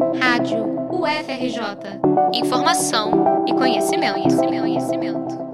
Rádio UFRJ. Informação e conhecimento, conhecimento, conhecimento.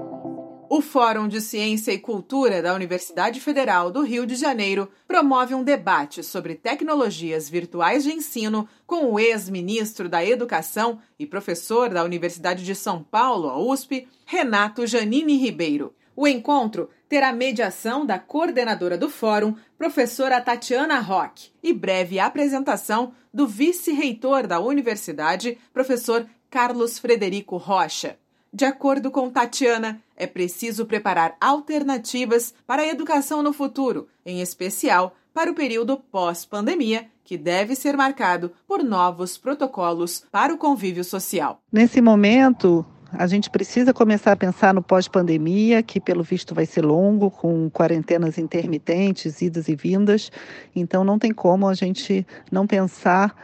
O Fórum de Ciência e Cultura da Universidade Federal do Rio de Janeiro promove um debate sobre tecnologias virtuais de ensino com o ex-ministro da Educação e professor da Universidade de São Paulo, a USP, Renato Janine Ribeiro. O encontro terá mediação da coordenadora do fórum, professora Tatiana Roque, e breve apresentação do vice-reitor da universidade, professor Carlos Frederico Rocha. De acordo com Tatiana, é preciso preparar alternativas para a educação no futuro, em especial para o período pós-pandemia, que deve ser marcado por novos protocolos para o convívio social. Nesse momento, a gente precisa começar a pensar no pós-pandemia, que pelo visto vai ser longo, com quarentenas intermitentes, idas e vindas. Então não tem como a gente não pensar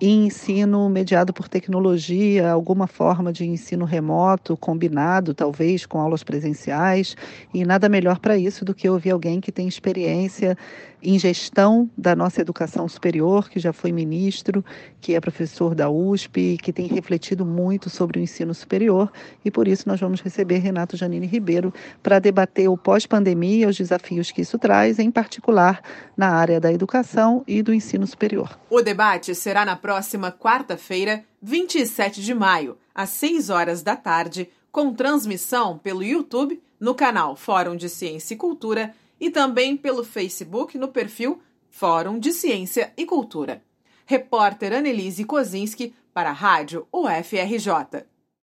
em ensino mediado por tecnologia, alguma forma de ensino remoto, combinado talvez com aulas presenciais, e nada melhor para isso do que ouvir alguém que tem experiência em gestão da nossa educação superior, que já foi ministro, que é professor da USP, que tem refletido muito sobre o ensino superior, e por isso nós vamos receber Renato Janine Ribeiro para debater o pós-pandemia, os desafios que isso traz, em particular na área da educação e do ensino superior. O debate será na próxima quarta-feira, 27 de maio, às 6 horas da tarde, com transmissão pelo YouTube no canal Fórum de Ciência e Cultura e também pelo Facebook no perfil Fórum de Ciência e Cultura. Repórter Annelise Kozinski para a Rádio UFRJ.